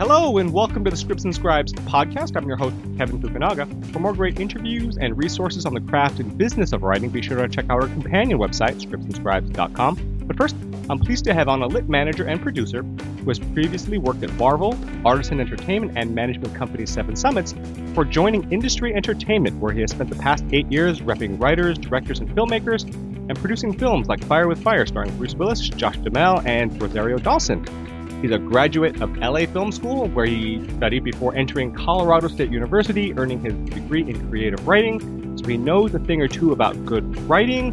Hello and welcome to the Scripts and Scribes podcast. I'm your host, Kevin Fukunaga. For more great interviews and resources on the craft and business of writing, be sure to check out our companion website, scriptsandscribes.com. But first, I'm pleased to have on a lit manager and producer who has previously worked at Marvel, Artisan Entertainment, and management company Seven Summits for joining Industry Entertainment, where he has spent the past eight years repping writers, directors, and filmmakers and producing films like Fire with Fire, starring Bruce Willis, Josh Duhamel, and Rosario Dawson. He's a graduate of LA Film School, where he studied before entering Colorado State University, earning his degree in creative writing. So he knows a thing or two about good writing.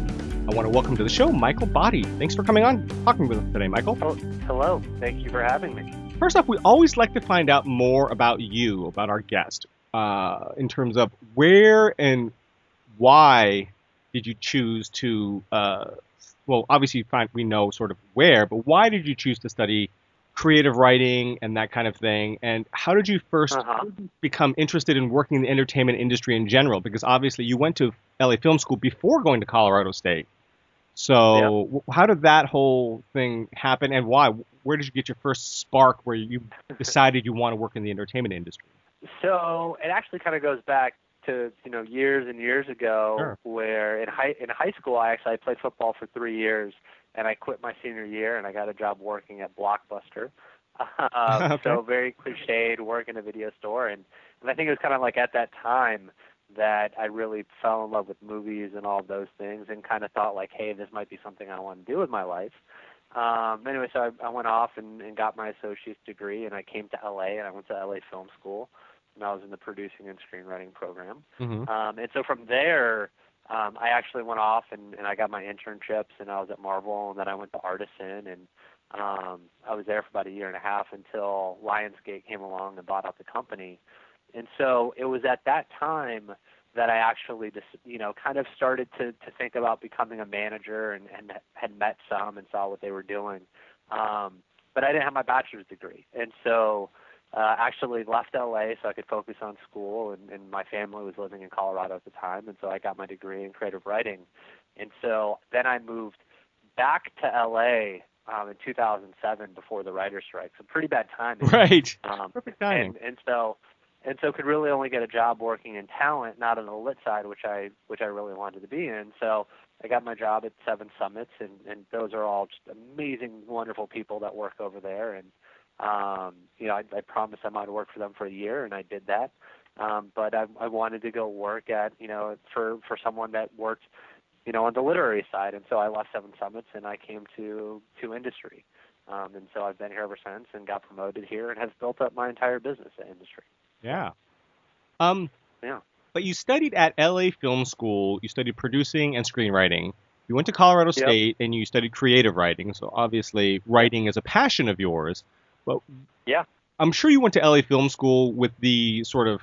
I want to welcome to the show Michael Botti. Thanks for coming on, talking with us today, Michael. Oh, hello. Thank you for having me. First off, we always like to find out more about you, about our guest, uh, in terms of where and why did you choose to, uh, well, obviously we know sort of where, but why did you choose to study creative writing and that kind of thing. And how did you 1st uh-huh. become interested in working in the entertainment industry in general? Because obviously you went to LA Film School before going to Colorado State. So yeah. how did that whole thing happen, and why? Where did you get your first spark where you decided you want to work in the entertainment industry? So it actually kind of goes back to you know years and years ago, sure. where in high in high school I actually I played football for three years, and I quit my senior year and I got a job working at Blockbuster. Uh, okay. So very cliched, work in a video store, and and I think it was kind of like at that time that I really fell in love with movies and all those things, and kind of thought like, hey, this might be something I want to do with my life. Um, anyway, so I, I went off and, and got my associate's degree, and I came to LA, and I went to LA Film School, and I was in the producing and screenwriting program. Mm-hmm. Um, and so from there, um, I actually went off and, and I got my internships and I was at Marvel and then I went to Artisan and um, I was there for about a year and a half until Lionsgate came along and bought out the company. And so it was at that time that I actually just you know kind of started to to think about becoming a manager and, and had met some and saw what they were doing. Um, but I didn't have my bachelor's degree, and so uh, actually left LA so I could focus on school, and, and my family was living in Colorado at the time, and so I got my degree in creative writing. And so then I moved back to LA um, in 2007 before the writer's strike. So pretty bad timing. Right. Um, Perfect timing. and, and so and so could really only get a job working in talent, not on the lit side, which I which I really wanted to be in. So I got my job at Seven Summits, and and those are all just amazing, wonderful people that work over there, and um, you know, I, I promised I might work for them for a year, and I did that. Um, but I, I wanted to go work at, you know, for for someone that worked, you know, on the literary side. And so I left Seven Summits and I came to to industry. Um, and so I've been here ever since and got promoted here and have built up my entire business at industry. Yeah. Um. Yeah. But you studied at LA Film School. You studied producing and screenwriting. You went to Colorado Yep. State and you studied creative writing. So obviously, writing is a passion of yours. But Yeah. I'm sure you went to LA Film School with the sort of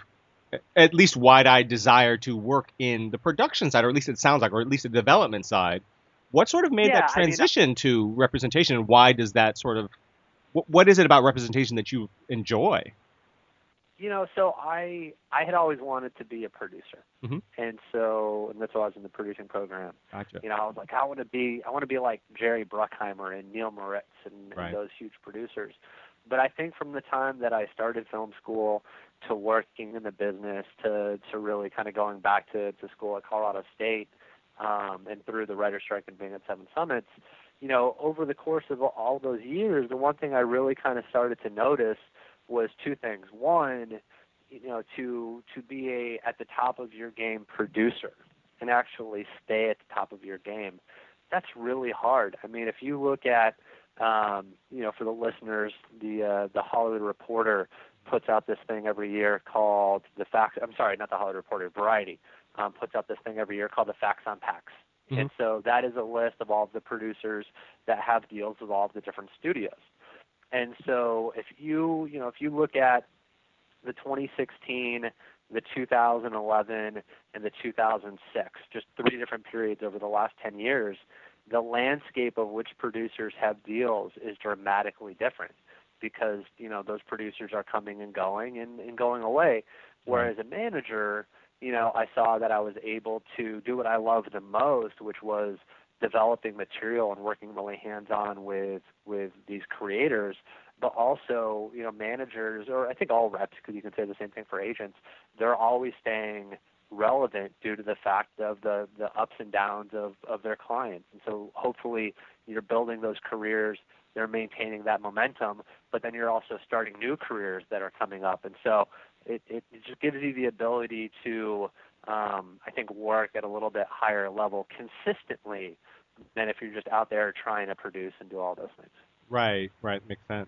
at least wide-eyed desire to work in the production side, or at least it sounds like, or at least the development side. What sort of made Yeah, that I mean, transition to representation, and why does that sort of what, what is it about representation that you enjoy? You know, so I I had always wanted to be a producer, Mhm. and so and that's why I was in the producing program. Gotcha. You know, I was like, I want to be, I want to be like Jerry Bruckheimer and Neil Moritz and, Right. and those huge producers. But I think from the time that I started film school to working in the business to to really kind of going back to to school at Colorado State, um, and through the writer strike and being at Seven Summits, you know, over the course of all those years, the one thing I really kind of started to notice was two things. One, you know, to to be a at the top of your game producer and actually stay at the top of your game, that's really hard. I mean, if you look at um, you know, for the listeners, the uh, the Hollywood Reporter puts out this thing every year called the Facts. I'm sorry, not the Hollywood Reporter, Variety um, puts out this thing every year called the Facts on Pacts. Mhm. And so that is a list of all of the producers that have deals with all of the different studios. And so if you, you know, if you look at the 2016, the 2011, and the 2006, just three different periods over the last 10 years, the landscape of which producers have deals is dramatically different because, you know, those producers are coming and going and, and going away. Whereas a manager, you know, I saw that I was able to do what I loved the most, which was developing material and working really hands on with with these creators but also you know managers or I think all reps because you can say the same thing for agents. They're always staying relevant due to the fact of the the ups and downs of of their clients, and so hopefully you're building those careers. They're maintaining that momentum, but then you're also starting new careers that are coming up, and so it, it, just gives you the ability to um, I think work at a little bit higher level consistently than if you're just out there trying to produce and do all those things. Right, right, makes sense.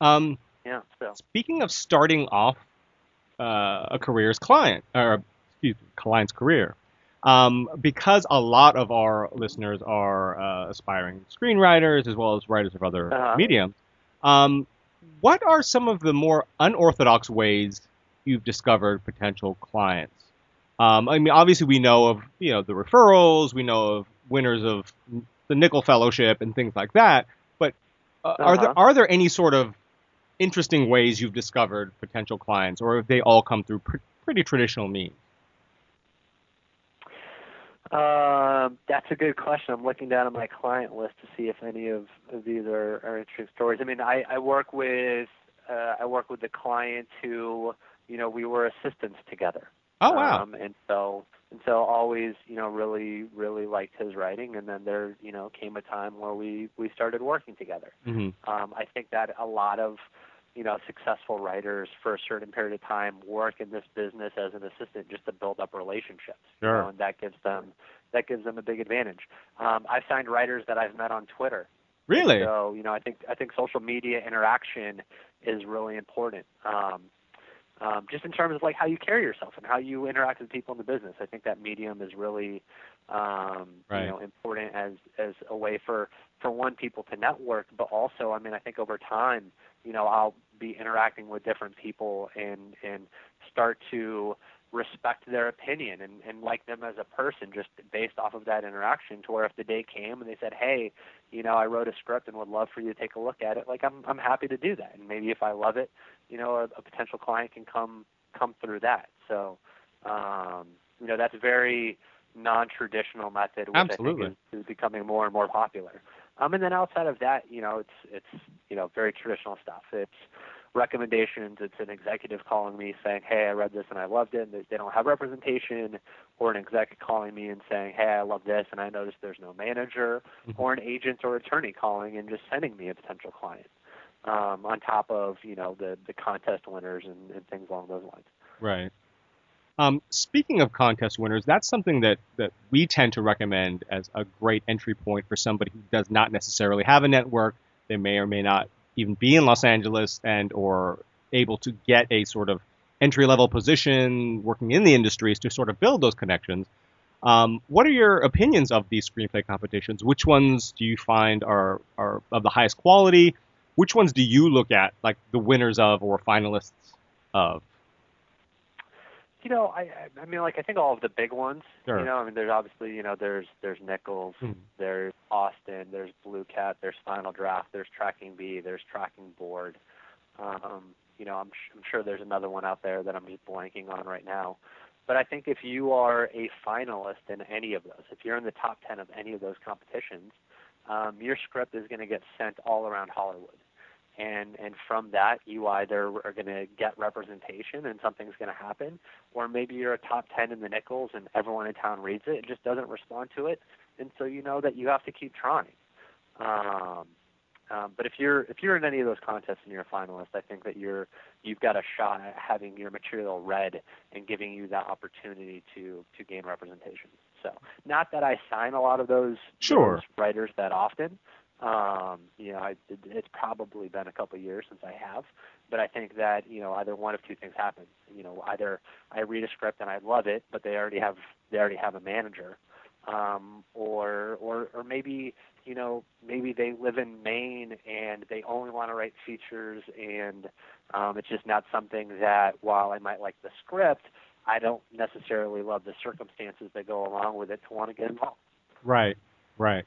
Um, yeah. So speaking of starting off uh, a career's client or client's career, um, because a lot of our listeners are uh, aspiring screenwriters as well as writers of other uh-huh. mediums. Um, what are some of the more unorthodox ways you've discovered potential clients? Um, I mean, obviously we know of you know the referrals, we know of winners of the Nicholl Fellowship and things like that. But uh, uh-huh. are there uh-huh. are there any sort of interesting ways you've discovered potential clients, or have they all come through pr- pretty traditional means? Uh, that's a good question. I'm looking down at my client list to see if any of, of these are, are interesting stories. I mean, I, I work with uh, I work with the client who you know we were assistants together. Oh wow! Um, and so and so always you know really really liked his writing, and then there you know came a time where we we started working together. Mm-hmm. Um, I think that a lot of you know, successful writers for a certain period of time work in this business as an assistant just to build up relationships. Sure. You know, and that gives them that gives them a big advantage. Um, I've signed writers that I've met on Twitter. Really? So you know, I think I think social media interaction is really important. Um, um, just in terms of like how you carry yourself and how you interact with people in the business. I think that medium is really um, right. you know important as as a way for for one people to network, but also I mean I think over time you know I'll be interacting with different people and and start to respect their opinion and, and like them as a person just based off of that interaction to where if the day came and they said hey you know i wrote a script and would love for you to take a look at it like i'm i'm happy to do that and maybe if i love it you know a, a potential client can come come through that so um you know that's a very non-traditional method which Absolutely. i think is, is becoming more and more popular um, and then outside of that, you know, it's it's you know very traditional stuff. It's recommendations. It's an executive calling me saying, "Hey, I read this and I loved it." And they don't have representation, or an executive calling me and saying, "Hey, I love this and I noticed there's no manager," mm-hmm. or an agent or attorney calling and just sending me a potential client. Um, on top of you know the the contest winners and, and things along those lines. Right. Um, speaking of contest winners, that's something that, that we tend to recommend as a great entry point for somebody who does not necessarily have a network. They may or may not even be in Los Angeles and or able to get a sort of entry level position working in the industries to sort of build those connections. Um, what are your opinions of these screenplay competitions? Which ones do you find are, are of the highest quality? Which ones do you look at, like the winners of or finalists of? You know, I I mean, like I think all of the big ones. Sure. You know, I mean, there's obviously you know there's there's Nicholls, hmm there's Austin, there's Blue Cat, there's Final Draft, there's Tracking B, there's Tracking Board. Um, you know, I'm sh- I'm sure there's another one out there that I'm just blanking on right now. But I think if you are a finalist in any of those, if you're in the top 10 of any of those competitions, um, your script is going to get sent all around Hollywood and and from that you either are going to get representation and something's going to happen or maybe you're a top 10 in the Nicholls and everyone in town reads it and just doesn't respond to it and so you know that you have to keep trying um, um, but if you're if you're in any of those contests and you're a finalist, I think that you're you've got a shot at having your material read and giving you that opportunity to to gain representation. So, not that I sign a lot of those, sure. those writers that often, um, you know, I, it's probably been a couple of years since I have, but I think that you know either one of two things happens. You know, either I read a script and I love it, but they already have they already have a manager, um, or or or maybe you know maybe they live in Maine and they only want to write features, and um, it's just not something that while I might like the script, I don't necessarily love the circumstances that go along with it to want to get involved. Right, right.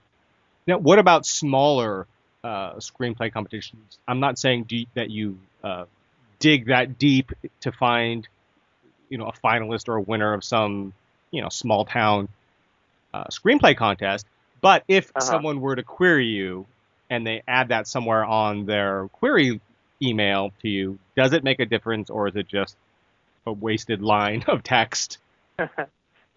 Now, what about smaller uh, screenplay competitions? I'm not saying that you uh, dig that deep to find, you know, a finalist or a winner of some, you know, small town uh, screenplay contest. But if uh-huh. someone were to query you and they add that somewhere on their query email to you, does it make a difference or is it just a wasted line of text?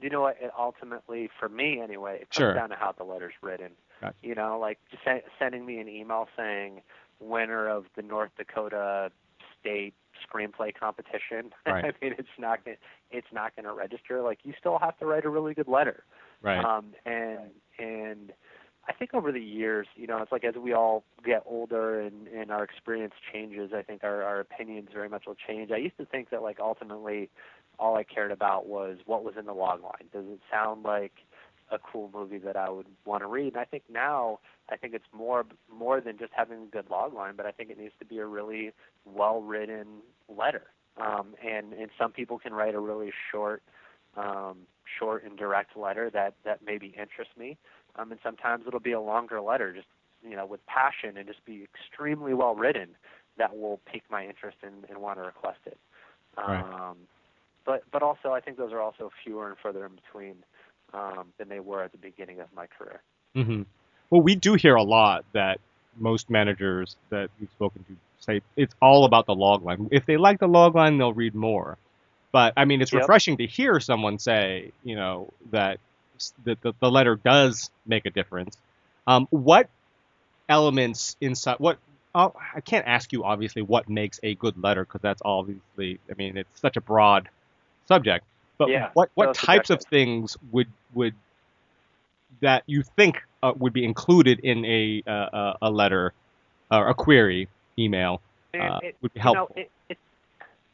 you know what? It ultimately, for me anyway, it comes Sure. down to how the letter's written. Gotcha. You know, like se- sending me an email saying winner of the North Dakota State screenplay competition. Right. I mean, it's not gonna, it's not going to register. Like you still have to write a really good letter. Right. Um, and and I think over the years, you know, it's like as we all get older and, and our experience changes, I think our, our opinions very much will change. I used to think that like ultimately all I cared about was what was in the log line. Does it sound like a cool movie that I would want to read? And I think now I think it's more more than just having a good log line, but I think it needs to be a really well written letter. Um, and and some people can write a really short um, short and direct letter that that maybe interests me. Um, and sometimes it'll be a longer letter, just you know, with passion and just be extremely well written that will pique my interest and, and want to request it. Right. Um, but but also I think those are also fewer and further in between um, than they were at the beginning of my career. hmm Well, we do hear a lot that most managers that we've spoken to say it's all about the log line. If they like the log line, they'll read more. But I mean, it's Yep. refreshing to hear someone say, you know, that that the, the letter does make a difference. Um, what elements inside what? Oh, I can't ask you obviously what makes a good letter because that's obviously. I mean, it's such a broad subject. But Yeah, what what types of things would would that you think uh, would be included in a uh, uh, a letter or a query email uh, it, would be helpful? you know, it, it,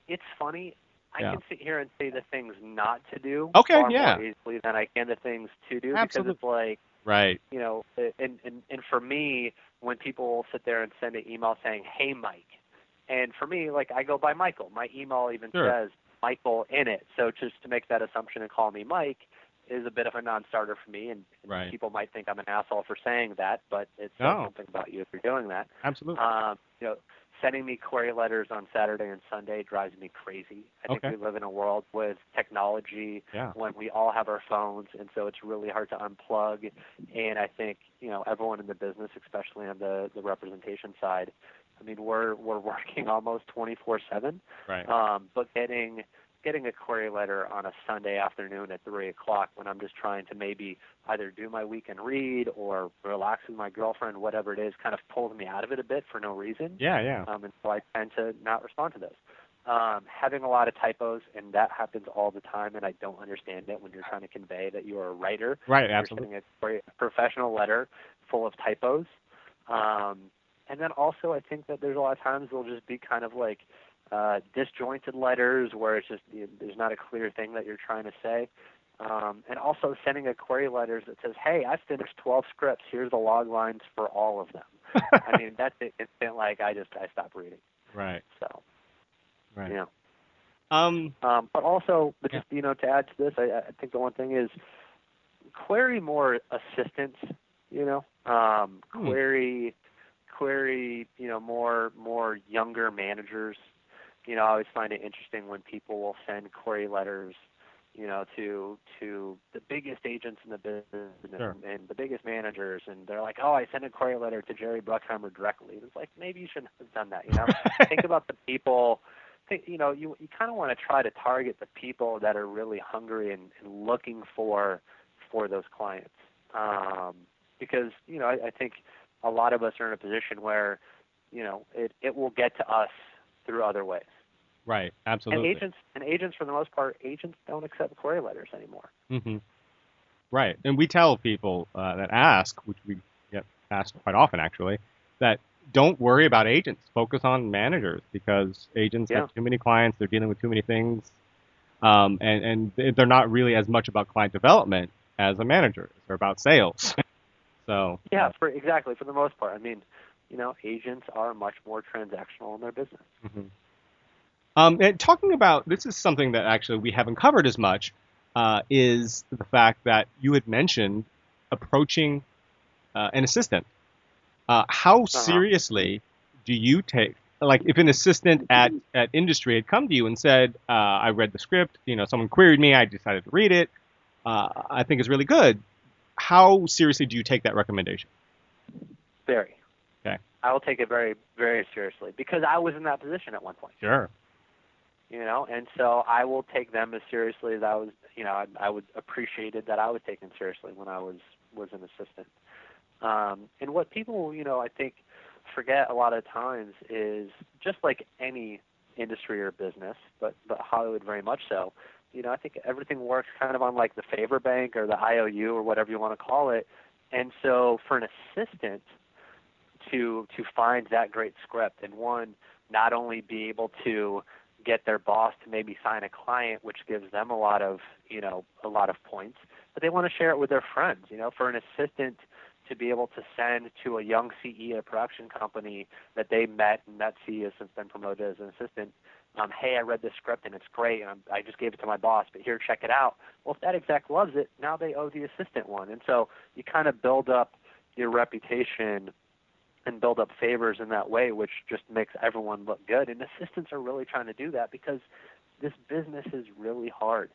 it's funny. I Yeah. can sit here and say the things not to do Okay, far yeah. more easily than I can the things to do Absolutely. because it's like right. you know, and and and for me, when people sit there and send an email saying, "Hey, Mike," and for me, like I go by Michael. My email even Sure. says Michael in it, so just to make that assumption and call me Mike is a bit of a non-starter for me, and Right. people might think I'm an asshole for saying that, but it's No. something about you if you're doing that. Absolutely. Um, you know, sending me query letters on Saturday and Sunday drives me crazy. I think Okay. we live in a world with technology yeah. when we all have our phones, and so it's really hard to unplug. And I think you know everyone in the business, especially on the the representation side, I mean we're we're working almost 24/7. Right. Um, but getting getting a query letter on a Sunday afternoon at three o'clock when I'm just trying to maybe either do my weekend read or relax with my girlfriend, whatever it is, kind of pulls me out of it a bit for no reason yeah. Yeah. um, and so I tend to not respond to those. Um, having a lot of typos, and that happens all the time, and I don't understand it when you're trying to convey that you're a writer. Right. absolutely. You're sending a professional letter full of typos. Um, and then also, I think that there's a lot of times they'll just be kind of like uh, disjointed letters where it's just there's not a clear thing that you're trying to say. Um, and also sending a query letter that says, "Hey, I finished 12 scripts. Here's the log lines for all of them." I mean, that's it. Instant like I just I stopped reading. right. So Right. you know. Um. Um, but also, but just you know, to add to this, I, I think the one thing is query more assistance. You know, um, Hmm. query, query. You know, more more younger managers. You know, I always find it interesting when people will send query letters. You know, to to the biggest agents in the business Sure. and, and the biggest managers, and they're like, "Oh, I sent a query letter to Jerry Bruckheimer directly." It's like maybe you shouldn't have done that. You know, think about the people think you know you you kind of want to try to target the people that are really hungry and, and looking for for those clients um, because you know I, I think a lot of us are in a position where you know it it will get to us through other ways Right. Absolutely. and agents and agents for the most part agents don't accept query letters anymore Mm-hmm. Right. And we tell people uh, that ask, which we get asked quite often actually, that don't worry about agents. Focus on managers because agents Yeah. have too many clients. They're dealing with too many things. Um, and, and they- they're not really as much about client development as a manager. They're about sales. so, yeah for exactly for the most part I mean you know agents are much more transactional in their business Mhm. Um, and talking about this is something that actually we haven't covered as much uh, is the fact that you had mentioned approaching uh, an assistant. Uh, how seriously do you take like if an assistant at, at industry had come to you and said, uh, "I read the script, you know, someone queried me, I decided to read it, uh, I think it's really good." How seriously do you take that recommendation? very Okay. I will take it very, very seriously because I was in that position at one point. Sure. You know, and so I will take them as seriously as I was. You know, I, I would appreciated that I was taken seriously when I was was an assistant. Um, and what people, you know, I think forget a lot of times is just like any industry or business, but but Hollywood very much so. You know, I think everything works kind of on like the favor bank or the IOU or whatever you want to call it. And so for an assistant to to find that great script and one not only be able to get their boss to maybe sign a client which gives them a lot of you know a lot of points but they want to share it with their friends you know for an assistant to be able to send to a young CE at a production company that they met and that CE has since been promoted as an assistant um, hey, I read this script and it's great, and I'm, I just gave it to my boss, but here, check it out. Well, if that exec loves it, now they owe the assistant one, and so you kind of build up your reputation and build up favors in that way, which just makes everyone look good. And assistants are really trying to do that because this business is really hard.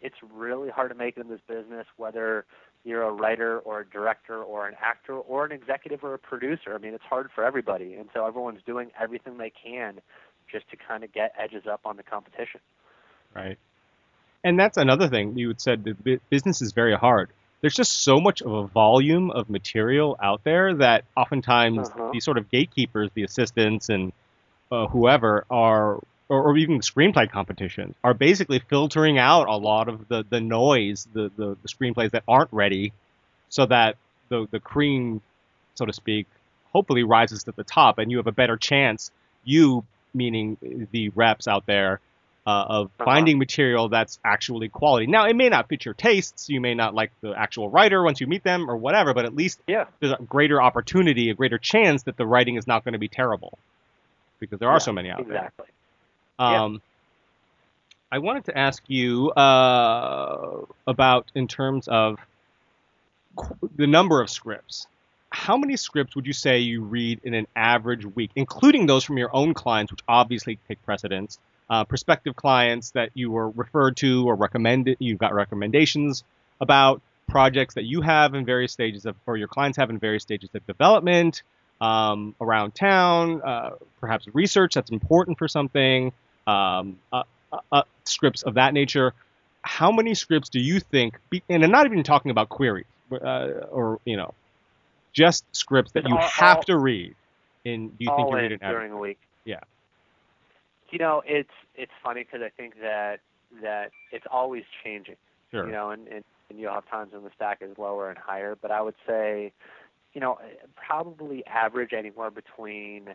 It's really hard to make it in this business, whether you're a writer or a director or an actor or an executive or a producer. I mean, it's hard for everybody, and so everyone's doing everything they can just to kind of get edges up on the competition. Right. And that's another thing you had said the business is very hard. There's just so much of a volume of material out there that oftentimes Uh-huh. these sort of gatekeepers, the assistants and uh, whoever are, or, or even screenplay competitions, are basically filtering out a lot of the, the noise, the, the, the screenplays that aren't ready, so that the, the cream, so to speak, hopefully rises to the top and you have a better chance, you meaning the reps out there, uh, of Uh-huh. finding material that's actually quality. Now, it may not fit your tastes. You may not like the actual writer once you meet them or whatever, but at least Yeah. there's a greater opportunity, a greater chance that the writing is not going to be terrible because there are Yeah, so many out exactly. there. Yeah. Um, I wanted to ask you uh, about in terms of qu- the number of scripts. How many scripts would you say you read in an average week, including those from your own clients, which obviously take precedence, uh, prospective clients that you were referred to or recommended, you've got recommendations about projects that you have in various stages of, or your clients have in various stages of development um, around town, uh, perhaps research that's important for something, um, uh, uh, uh, scripts of that nature. How many scripts do you think, be, and I'm not even talking about queries, uh, or you know, just scripts that you all- have all- to read? In you think you read average? during a week. Yeah. You know, it's it's funny because I think that that it's always changing. Sure. You know, and, and and you'll have times when the stack is lower and higher, but I would say, you know, probably average anywhere between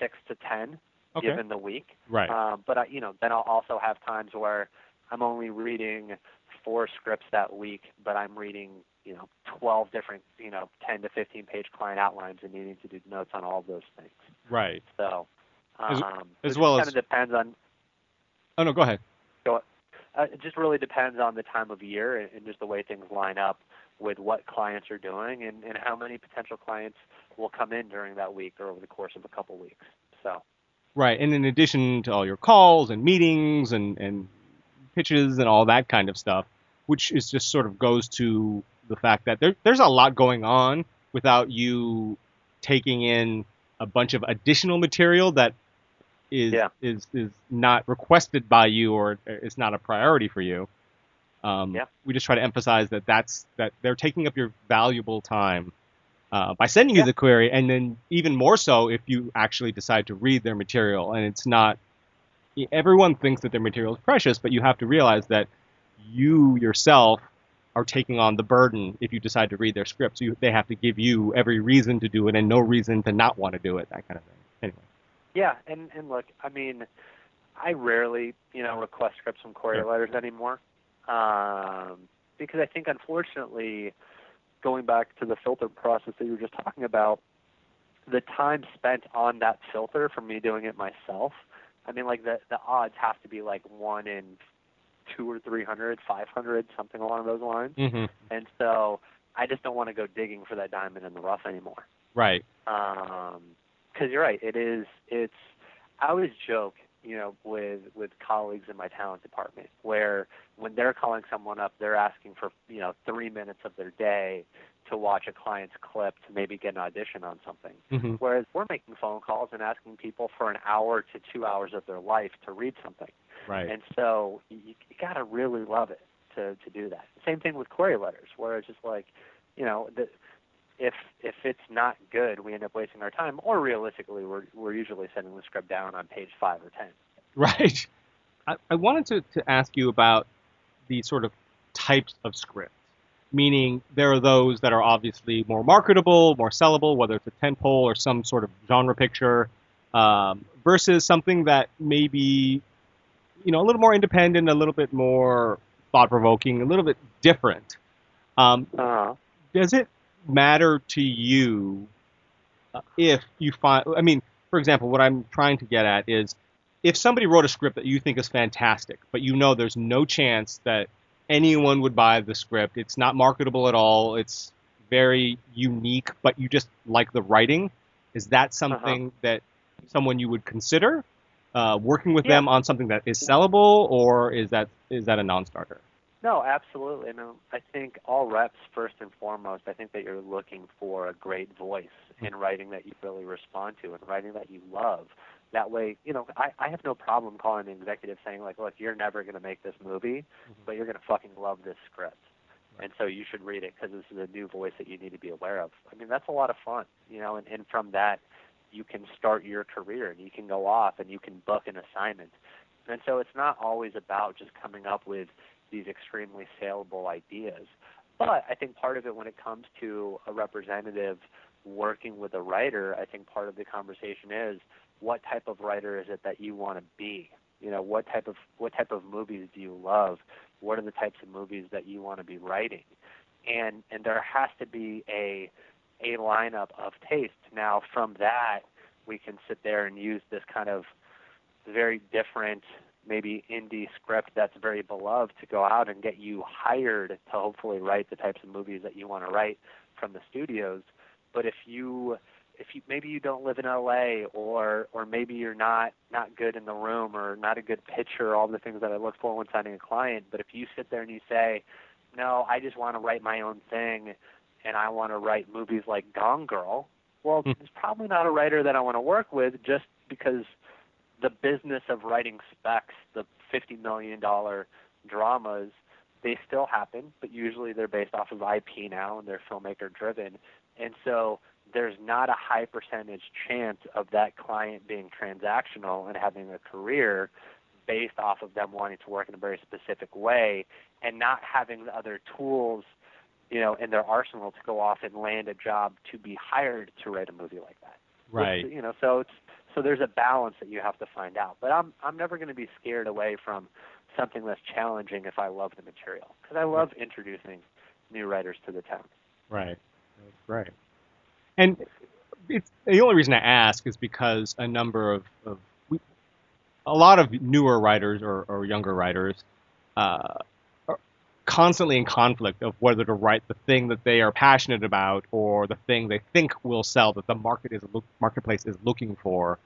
six to ten okay. given the week. Right. Um, but I, you know, then I'll also have times where I'm only reading four scripts that week, but I'm reading, you know, 12 different, you know, 10 to 15 page client outlines and needing to do notes on all those things. right. So, As- um, as it well kind as- of depends on. Oh no, go ahead. Uh, it just really depends on the time of year and, and just the way things line up with what clients are doing and, and how many potential clients will come in during that week or over the course of a couple weeks. So, Right, and in addition to all your calls and meetings and, and pitches and all that kind of stuff, which is just sort of goes to the fact that there, there's a lot going on without you taking in a bunch of additional material that is Yeah. is is not requested by you or is not a priority for you. Um, Yeah. We just try to emphasize that that's that they're taking up your valuable time uh, by sending you the query, and then even more so if you actually decide to read their material, and it's not. Everyone thinks that their material is precious, but you have to realize that you yourself are taking on the burden if you decide to read their scripts. You, they have to give you every reason to do it and no reason to not want to do it. That kind of thing. Anyway. Yeah, and and look, I mean, I rarely, you know, request scripts from query Sure. letters anymore, um, because I think unfortunately, going back to the filter process that you were just talking about, the time spent on that filter for me doing it myself, I mean, like the the odds have to be like one in two or three hundred, five hundred, something along those lines, Mm-hmm. and so I just don't want to go digging for that diamond in the rough anymore Right. because you're right. It is. It's. I always joke, you know, with with colleagues in my talent department, where when they're calling someone up, they're asking for you know three minutes of their day to watch a client's clip to maybe get an audition on something. Mm-hmm. Whereas we're making phone calls and asking people for an hour to two hours of their life to read something. Right. And so you, you got to really love it to to do that. Same thing with query letters, where it's just like, you know, the, if if it's not good, we end up wasting our time. Or realistically, we're we're usually sending the script down on page five or ten. Right. I, I wanted to, to ask you about the sort of types of scripts. Meaning, there are those that are obviously more marketable, more sellable, whether it's a tentpole or some sort of genre picture, um, versus something that may be, you know, a little more independent, a little bit more thought-provoking, a little bit different. Um, Uh, does it matter to you uh, if you find i mean for example what i'm trying to get at is if somebody wrote a script that you think is fantastic but you know there's no chance that anyone would buy the script it's not marketable at all it's very unique but you just like the writing is that uh-huh. something that someone you would consider uh, working with Yeah. them on something that is sellable or is that is that a non-starter No, absolutely. No, um, I think all reps, first and foremost, I think that you're looking for a great voice in mm-hmm. writing that you really respond to and writing that you love. That way, you know, I, I have no problem calling the executive saying, like, look, you're never going to make this movie, mm-hmm. but you're going to fucking love this script. And so you should read it because this is a new voice that you need to be aware of. I mean, that's a lot of fun, you know, and, and from that, you can start your career and you can go off and you can book an assignment. And so it's not always about just coming up with these extremely saleable ideas. But I think part of it when it comes to a representative working with a writer, I think part of the conversation is what type of writer is it that you want to be? You know, what type of what type of movies do you love? What are the types of movies that you want to be writing? And and there has to be a a lineup of taste. Now from that we can sit there and use this kind of very different maybe indie script that's very beloved to go out and get you hired to hopefully write the types of movies that you want to write from the studios. But if you if you maybe you don't live in LA or or maybe you're not not good in the room or not a good pitcher, all the things that I look for when signing a client, but if you sit there and you say, "No, I just want to write my own thing and I want to write movies like Gone Girl," well, Hmm. it's probably not a writer that I want to work with just because the business of writing specs, the fifty million dollar dramas, they still happen, but usually they're based off of IP now and they're filmmaker driven. And so there's not a high percentage chance of that client being transactional and having a career based off of them wanting to work in a very specific way and not having the other tools, you know, in their arsenal to go off and land a job to be hired to write a movie like that. right You know, so it's so there's a balance that you have to find out. But I'm I'm never going to be scared away from something that's challenging if I love the material because I love introducing new writers to the town. Right. Right. And it's the only reason I ask is because a number of, of we, a lot of newer writers or, or younger writers uh, are constantly in conflict of whether to write the thing that they are passionate about or the thing they think will sell that the market is look, marketplace is looking for.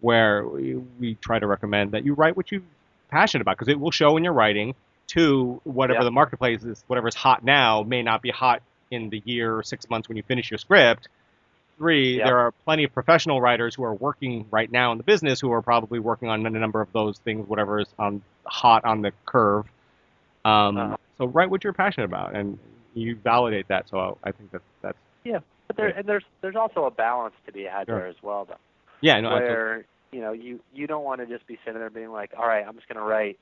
Where we, we try to recommend that you write what you're passionate about because it will show in your writing. To whatever Yeah. the marketplace is, whatever's hot now may not be hot in the year or six months when you finish your script. Three, Yeah. there are plenty of professional writers who are working right now in the business who are probably working on a number of those things, whatever is on hot on the curve. Um, Uh-huh. So write what you're passionate about, and you validate that. So I think that that's Yeah, but there and there's there's also a balance to be had Sure. there as well, though. yeah, no, absolutely. where you know you you don't want to just be sitting there being like, all right, I'm just going to write,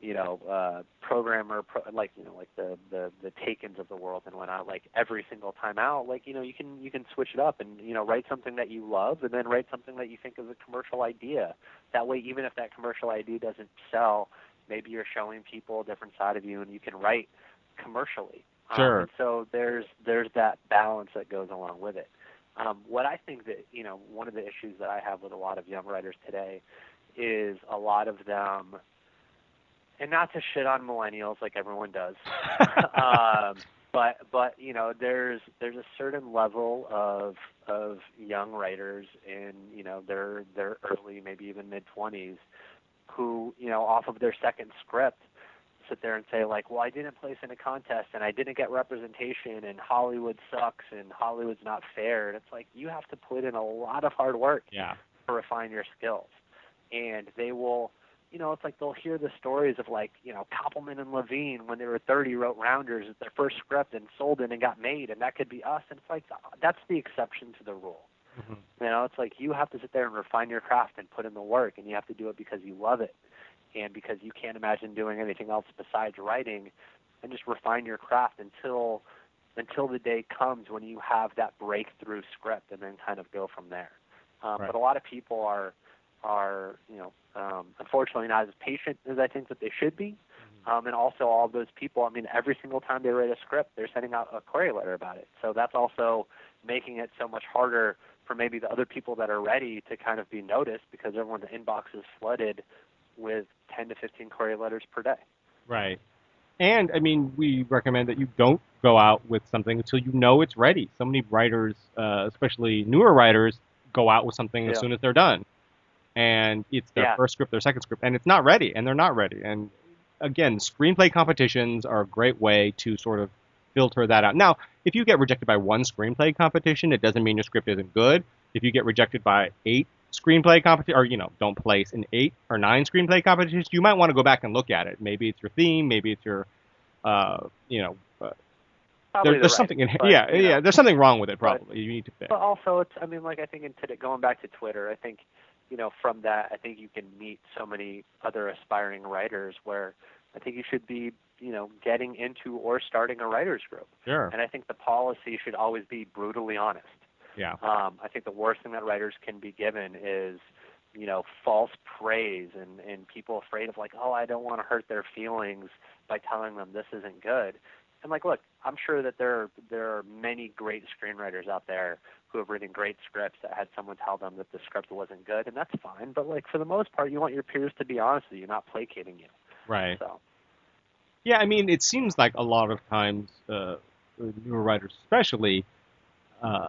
you know, uh, programmer pro, like you know like the the the Takens of the world and whatnot. Like every single time out, like you know you can you can switch it up and you know write something that you love and then write something that you think is a commercial idea. That way, even if that commercial idea doesn't sell, maybe you're showing people a different side of you and you can write commercially. Um, Sure. and so there's there's that balance that goes along with it. Um, what I think that you know one of the issues that I have with a lot of young writers today is a lot of them, and not to shit on millennials like everyone does, um, but but you know there's there's a certain level of of young writers in you know their their early maybe even mid twenties who you know off of their second script sit there and say like, well, I didn't place in a contest and I didn't get representation and Hollywood sucks and Hollywood's not fair. And it's like you have to put in a lot of hard work Yeah. to refine your skills. And they will, you know, it's like they'll hear the stories of like, you know, Koppelman and Levien when they were 30 wrote Rounders as their first script and sold it and got made, and that could be us. And it's like that's the exception to the rule. Mhm. You know, it's like you have to sit there and refine your craft and put in the work, and you have to do it because you love it, and because you can't imagine doing anything else besides writing, and just refine your craft until until the day comes when you have that breakthrough script, and then kind of go from there. Um, Right. But a lot of people are are you know um, unfortunately not as patient as I think that they should be. Um, and also all those people, I mean, every single time they write a script, they're sending out a query letter about it. So that's also making it so much harder for maybe the other people that are ready to kind of be noticed because everyone's inbox is flooded with 10 to 15 query letters per day. Right. And I mean, we recommend that you don't go out with something until you know it's ready. So many writers, uh, especially newer writers, go out with something as soon as they're done, and it's their Yeah. first script, their second script, and it's not ready, and they're not ready. And again, screenplay competitions are a great way to sort of filter that out. Now, if you get rejected by one screenplay competition, it doesn't mean your script isn't good. If you get rejected by eight screenplay competition, or you know, don't place in eight or nine screenplay competitions, you might want to go back and look at it. Maybe it's your theme, maybe it's your, uh, you know, uh, there, the there's something in but, yeah, you know, yeah, there's something wrong with it. But- Probably you need to fix. But also, it's I mean, like I think in today, going back to Twitter, I think you know from that, I think you can meet so many other aspiring writers where I think you should be you know getting into or starting a writers group. Sure. And I think the policy should always be brutally honest. Yeah. Um, I think the worst thing that writers can be given is, you know, false praise and, and people afraid of like, oh, I don't want to hurt their feelings by telling them this isn't good. And like, look, I'm sure that there are, there are many great screenwriters out there who have written great scripts that had someone tell them that the script wasn't good, and that's fine. But like for the most part, you want your peers to be honest with you, not placating you. Right. So Yeah, I mean, it seems like a lot of times uh, newer writers, especially, uh,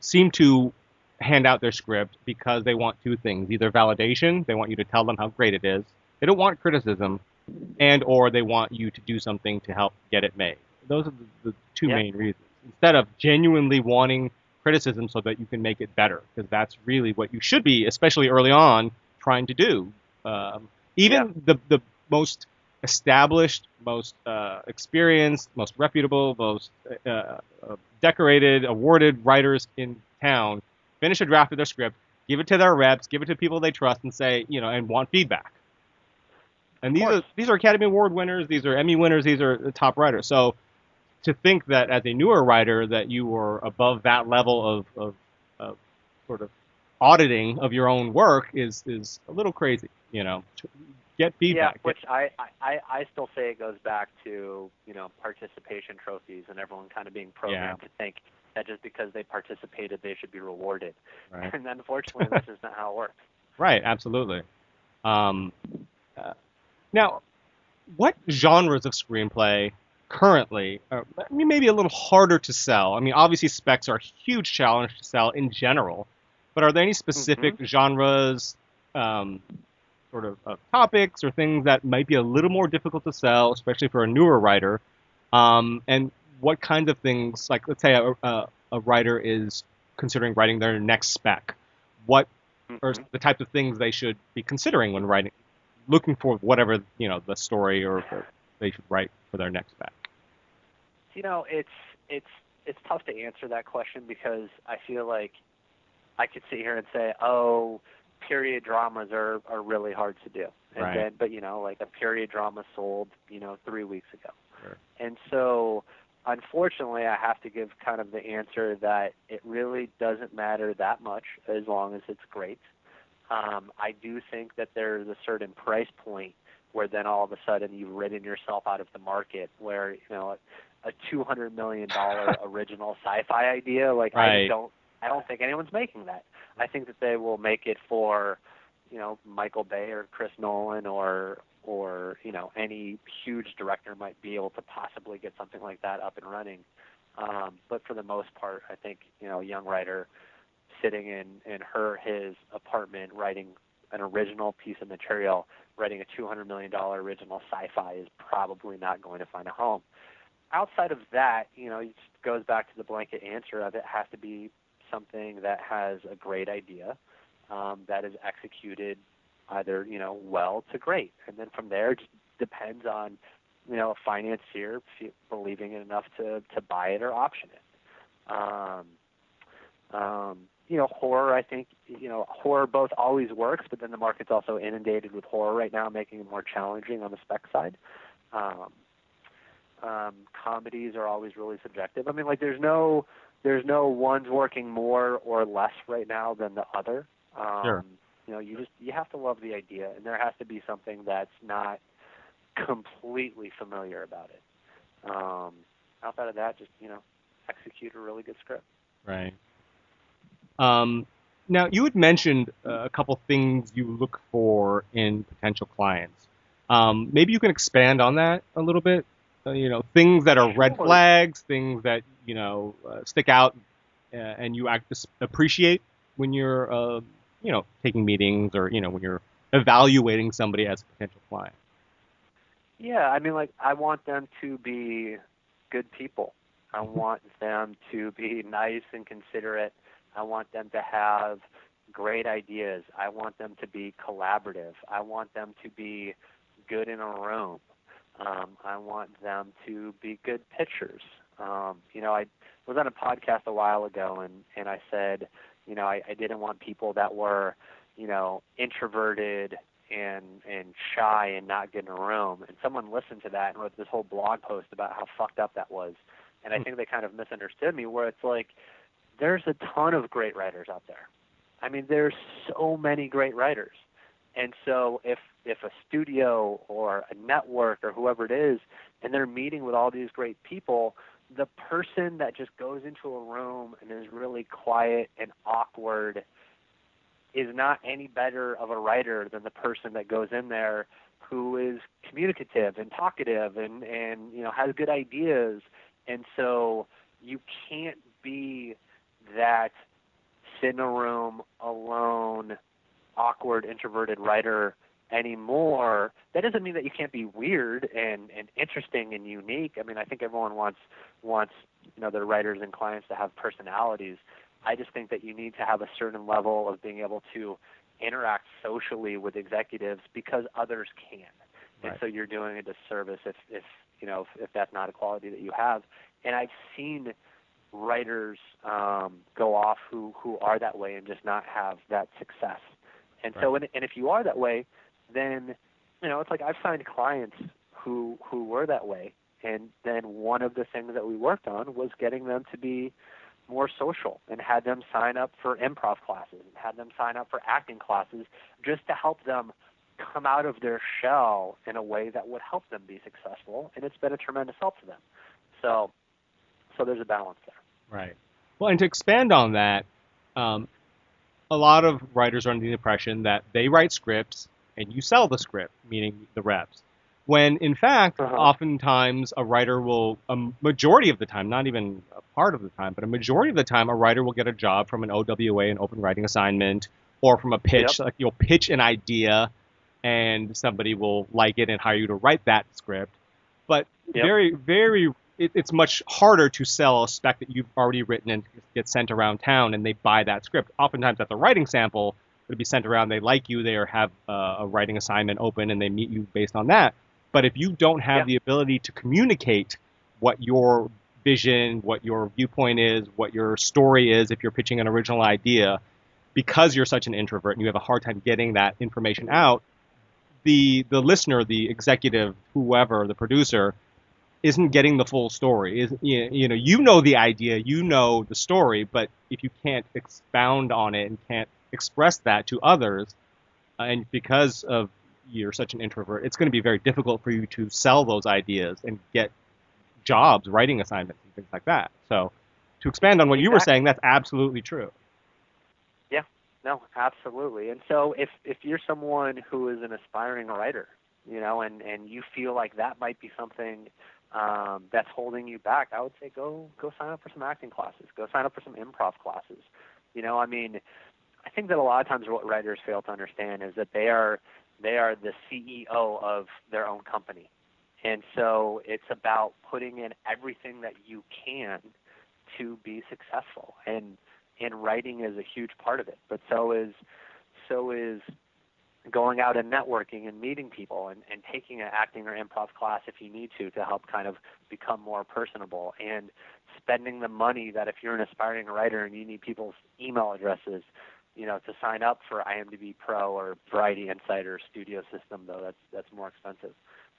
seem to hand out their script because they want two things: either validation, they want you to tell them how great it is; they don't want criticism, and or they want you to do something to help get it made. Those are the, the two Yeah. main reasons. Instead of genuinely wanting criticism so that you can make it better, because that's really what you should be, especially early on, trying to do. Um, even the the most established, most uh, experienced, most reputable, most uh, uh, decorated, awarded writers in town finish a draft of their script, give it to their reps, give it to people they trust, and say, you know, and want feedback. And these are these are Academy Award winners, these are Emmy winners, these are the top writers. So to think that as a newer writer that you were above that level of, of, of sort of auditing of your own work is is a little crazy. You know, get feedback. Yeah, which I, I, I still say it goes back to, you know, participation trophies and everyone kind of being programmed to think that just because they participated they should be rewarded. right. And unfortunately this is not how it works. Right, absolutely. Um, uh, now, what genres of screenplay currently, are, I mean, maybe a little harder to sell? I mean, obviously, specs are a huge challenge to sell in general, but are there any specific genres, um, sort of uh, topics, or things that might be a little more difficult to sell, especially for a newer writer? Um, and what kinds of things, like let's say a, a, a writer is considering writing their next spec, what or Mhm. the types of things they should be considering when writing, looking for whatever you know the story or they should write for their next spec. You know, it's it's it's tough to answer that question because I feel like I could sit here and say, "Oh, period dramas are are really hard to do," and Right. then, but you know, like a period drama sold, you know, three weeks ago, Sure. and so unfortunately, I have to give kind of the answer that it really doesn't matter that much as long as it's great. Um, I do think that there's a certain price point where then all of a sudden you've ridden yourself out of the market where you know a two hundred million dollar original sci-fi idea like I Right. just don't I don't think anyone's making that. I think that they will make it for you know Michael Bay or Chris Nolan or or you know any huge director might be able to possibly get something like that up and running. Um, but for the most part, I think you know a young writer sitting in in her his apartment writing an original piece of material, writing a $200 million original sci-fi is probably not going to find a home. Outside of that, you know, it goes back to the blanket answer of it has to be something that has a great idea um, that is executed either you know well to great, and then from there it just depends on you know a financier believing it enough to to buy it or option it. Um, um, you know, horror. I think you know horror both always works, but then the market's also inundated with horror right now, making it more challenging on the spec side. Um, um, comedies are always really subjective. I mean, like there's no there's no one's working more or less right now than the other. Um, sure. You know, you just you have to love the idea, and there has to be something that's not completely familiar about it. Um, outside of that, just you know, execute a really good script. Right. Um, now, you had mentioned uh, a couple things you look for in potential clients. Um, maybe you can expand on that a little bit. Uh, you know, things that are red flags, things that you know uh, stick out, uh, and you act appreciate when you're, uh, you know, taking meetings or you know when you're evaluating somebody as a potential client. Yeah, I mean, like I want them to be good people. I want them to be nice and considerate. I want them to have great ideas. I want them to be collaborative. I want them to be good in a room. Um, I want them to be good pitchers. Um, you know, I was on a podcast a while ago, and and I said, you know, I, I didn't want people that were, you know, introverted and and shy and not get in a room. And someone listened to that and wrote this whole blog post about how fucked up that was. And I hmm. think they kind of misunderstood me, where it's like, there's a ton of great writers out there. I mean, there's so many great writers. And so if if a studio or a network or whoever it is, and they're meeting with all these great people, the person that just goes into a room and is really quiet and awkward is not any better of a writer than the person that goes in there who is communicative and talkative and and you know has good ideas and so you can't be that sit in a room alone awkward introverted writer anymore that doesn't mean that you can't be weird and and interesting and unique. I mean i think everyone wants wants you know their writers and clients to have personalities. I just think that you need to have a certain level of being able to interact socially with executives because others can. Right. and so you're doing a disservice if if you know if, if that's not a quality that you have. And i've seen writers um, go off who who are that way and just not have that success. And right. so, and, and if you are that way, then you know it's like I've signed clients who who were that way, and then one of the things that we worked on was getting them to be more social and had them sign up for improv classes and had them sign up for acting classes just to help them come out of their shell in a way that would help them be successful. And it's been a tremendous help to them. So so there's a balance there right well and to expand on that um, a lot of writers are under the impression that they write scripts and you sell the script, meaning the reps. When in fact, uh-huh. oftentimes a writer will, a majority of the time, not even a part of the time, but a majority of the time, a writer will get a job from an OWA, an open writing assignment, or from a pitch. Yep. Like you'll pitch an idea and somebody will like it and hire you to write that script. But yep. very, very it, it's much harder to sell a spec that you've already written and get sent around town and they buy that script. Oftentimes at the writing sample, it'll be sent around, they like you, they have uh, a writing assignment open and they meet you based on that. But if you don't have yeah. the ability to communicate what your vision, what your viewpoint is, what your story is, if you're pitching an original idea, because you're such an introvert and you have a hard time getting that information out, the the listener, the executive, whoever, the producer, isn't getting the full story. Is you know you know the idea, you know the story, but if you can't expound on it and can't express that to others, uh, and because of you're such an introvert, it's going to be very difficult for you to sell those ideas and get jobs, writing assignments, and things like that. So, to expand on what exactly. you were saying, that's absolutely true. Yeah, no, absolutely. And so, if if you're someone who is an aspiring writer, you know, and and you feel like that might be something um, that's holding you back, I would say go go sign up for some acting classes. Go sign up for some improv classes. You know, I mean, I think that a lot of times what writers fail to understand is that they are they are the CEO of their own company. And so it's about putting in everything that you can to be successful. And and writing is a huge part of it. But so is so is going out and networking and meeting people and, and taking an acting or improv class if you need to to help kind of become more personable. And spending the money that if you're an aspiring writer and you need people's email addresses you know to sign up for IMDb Pro or Variety Insider Studio System though that's that's more expensive.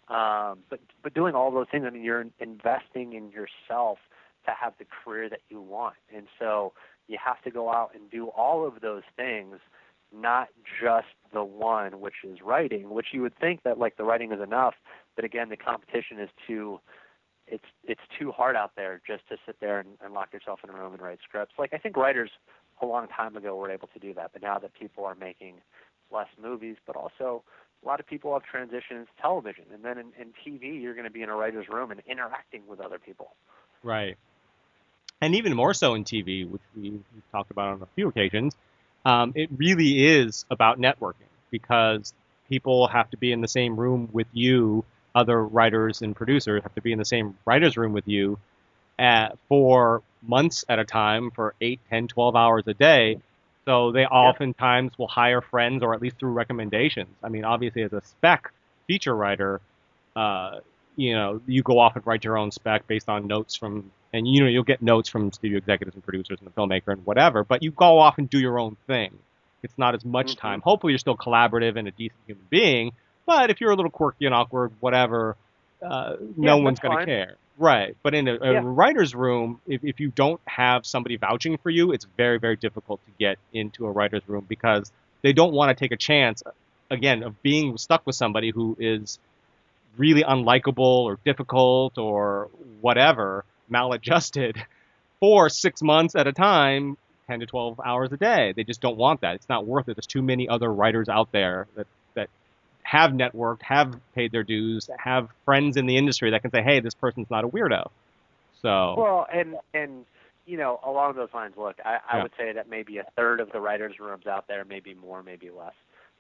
Um, but but doing all those things I mean you're investing in yourself to have the career that you want. And so you have to go out and do all of those things not just the one which is writing which you would think that like the writing is enough but again the competition is too it's it's too hard out there just to sit there and, and lock yourself in a room and write scripts. Like i think writers a long time ago were able to do that but now that people are making less movies but also a lot of people have transitioned to television. And then in, in tv you're going to be in a writer's room and interacting with other people. Right. And even more so in tv which we, we've talked about on a few occasions um, it really is about networking because people have to be in the same room with you. Other writers and producers have to be in the same writers' room with you at, for months at a time for 8, 10, 12 hours a day. So they oftentimes will hire friends or at least through recommendations. I mean, obviously, as a spec feature writer, uh, you know, you go off and write your own spec based on notes from and you know you'll get notes from studio executives and producers and the filmmaker and whatever, but you go off and do your own thing. It's not as much mm-hmm. time. Hopefully, you're still collaborative and a decent human being, but if you're a little quirky and awkward, whatever, uh, yeah, no one's going to care. Right. But in a, a yeah. writer's room, if, if you don't have somebody vouching for you, it's very, very difficult to get into a writer's room because they don't want to take a chance, again, of being stuck with somebody who is really unlikable or difficult or whatever maladjusted for six months at a time, 10 to 12 hours a day. They just don't want that. It's not worth it. There's too many other writers out there that, that have networked, have paid their dues, have friends in the industry that can say, hey, this person's not a weirdo. So. Well, and, and, you know, along those lines, look, I, I yeah. would say that maybe a third of the writers' rooms out there, maybe more, maybe less,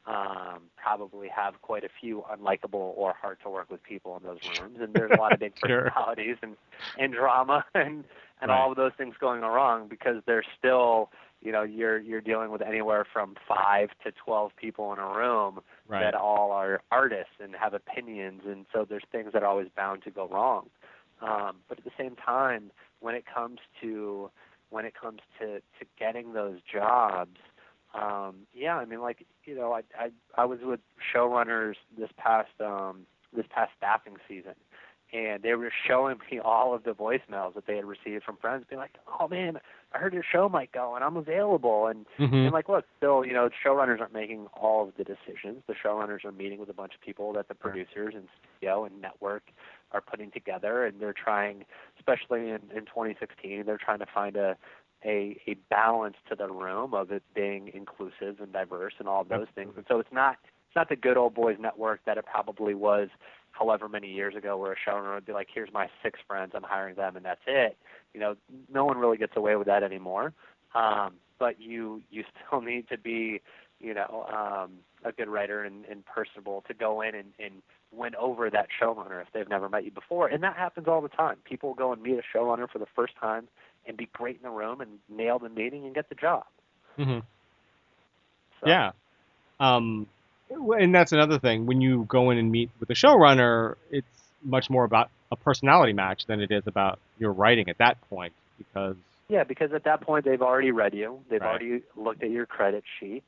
um, probably have quite a few unlikable or hard to work with people in those rooms, and there's a lot of big sure. personalities and and drama and and right. all of those things going wrong because there's still you know you're you're dealing with anywhere from five to twelve people in a room right. that all are artists and have opinions, and so there's things that are always bound to go wrong. Um, but at the same time, when it comes to when it comes to to getting those jobs um, yeah, I mean, like you know, I I I was with showrunners this past um, this past staffing season, and they were showing me all of the voicemails that they had received from friends, being like, "Oh man, I heard your show might go, and I'm available." And mm-hmm. and like, look, still, you know, showrunners aren't making all of the decisions. The showrunners are meeting with a bunch of people that the producers and studio and network are putting together, and they're trying, especially in in 2016, they're trying to find a a, a balance to the room of it being inclusive and diverse and all those things. And so it's not it's not the good old boys network that it probably was however many years ago where a showrunner would be like, Here's my six friends, I'm hiring them and that's it. You know, no one really gets away with that anymore. Um, but you you still need to be, you know, um, a good writer and, and personable to go in and, and win over that showrunner if they've never met you before. And that happens all the time. People go and meet a showrunner for the first time and be great in the room and nail the meeting and get the job. Mm-hmm. So. Yeah. Um, and that's another thing. When you go in and meet with a showrunner, it's much more about a personality match than it is about your writing at that point because yeah because at that point they've already read you they've right. already looked at your credit sheet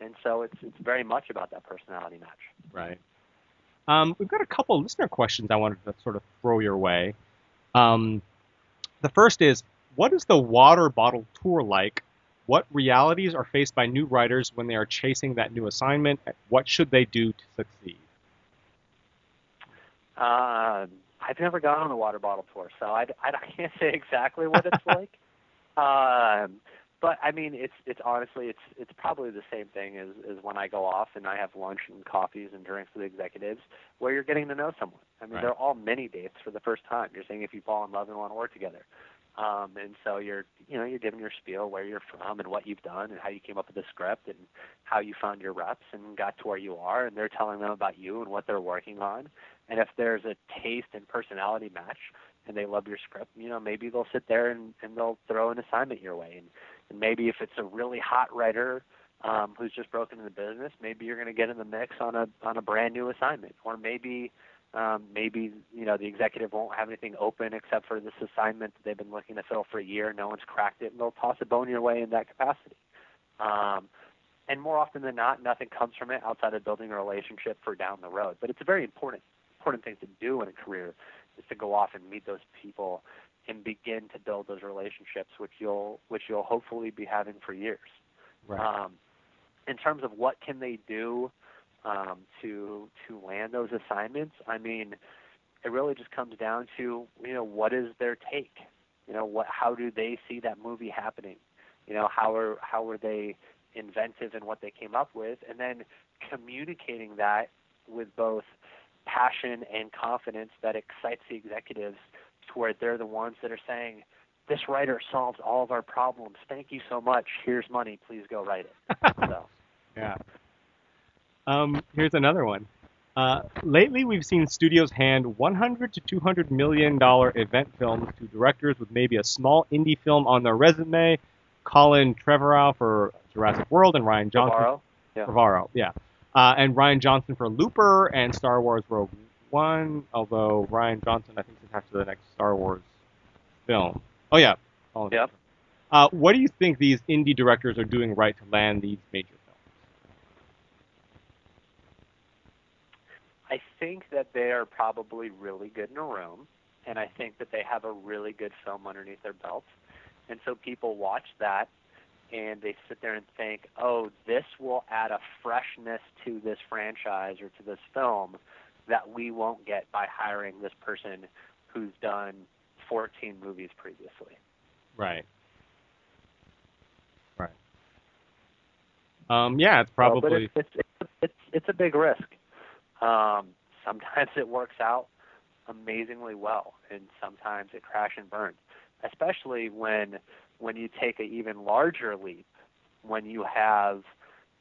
and so it's it's very much about that personality match right um, we've got a couple listener questions i wanted to sort of throw your way um, the first is what is the water bottle tour like? What realities are faced by new writers when they are chasing that new assignment? What should they do to succeed? Uh, I've never gone on a water bottle tour, so I, I, I can't say exactly what it's like. Um, but I mean, it's it's honestly it's it's probably the same thing as as when I go off and I have lunch and coffees and drinks with executives, where you're getting to know someone. I mean, right. they're all mini dates for the first time. You're saying if you fall in love and want to work together Um, and so you're, you know, you're giving your spiel where you're from and what you've done and how you came up with the script and how you found your reps and got to where you are. And they're telling them about you and what they're working on. And if there's a taste and personality match and they love your script, you know, maybe they'll sit there and, and they'll throw an assignment your way. And, and maybe if it's a really hot writer um, who's just broken into the business, maybe you're going to get in the mix on a on a brand new assignment, or maybe um, maybe you know the executive won't have anything open except for this assignment that they've been looking to fill for a year. No one's cracked it, and they'll toss a bone your way in that capacity. Um, and more often than not, nothing comes from it outside of building a relationship for down the road. But it's a very important important thing to do in a career is to go off and meet those people and begin to build those relationships, which you'll which you'll hopefully be having for years. Right. Um, in terms of what can they do um, to to land those assignments. I mean, it really just comes down to you know what is their take. You know what how do they see that movie happening? You know how are how are they inventive in what they came up with, and then communicating that with both passion and confidence that excites the executives to where they're the ones that are saying, this writer solves all of our problems. Thank you so much. Here's money. Please go write it. so. Yeah. Um, here's another one. Uh, lately, we've seen studios hand 100 to 200 million dollar event films to directors with maybe a small indie film on their resume. Colin Trevorrow for Jurassic World and Rian Johnson. Trevorrow? Yeah. Trevorrow, yeah. Uh, and Rian Johnson for Looper and Star Wars Rogue One. Although Rian Johnson, I think, is attached to the next Star Wars film. Oh yeah. Colin Yep. Uh, what do you think these indie directors are doing right to land these major films? I think that they are probably really good in a room, and I think that they have a really good film underneath their belts. And so people watch that and they sit there and think, oh, this will add a freshness to this franchise or to this film that we won't get by hiring this person who's done 14 movies previously. Right. Right. Um, yeah, it's probably. but it's, it's it's it's it's a big risk. Um, sometimes it works out amazingly well, and sometimes it crash and burns. Especially when when you take an even larger leap, when you have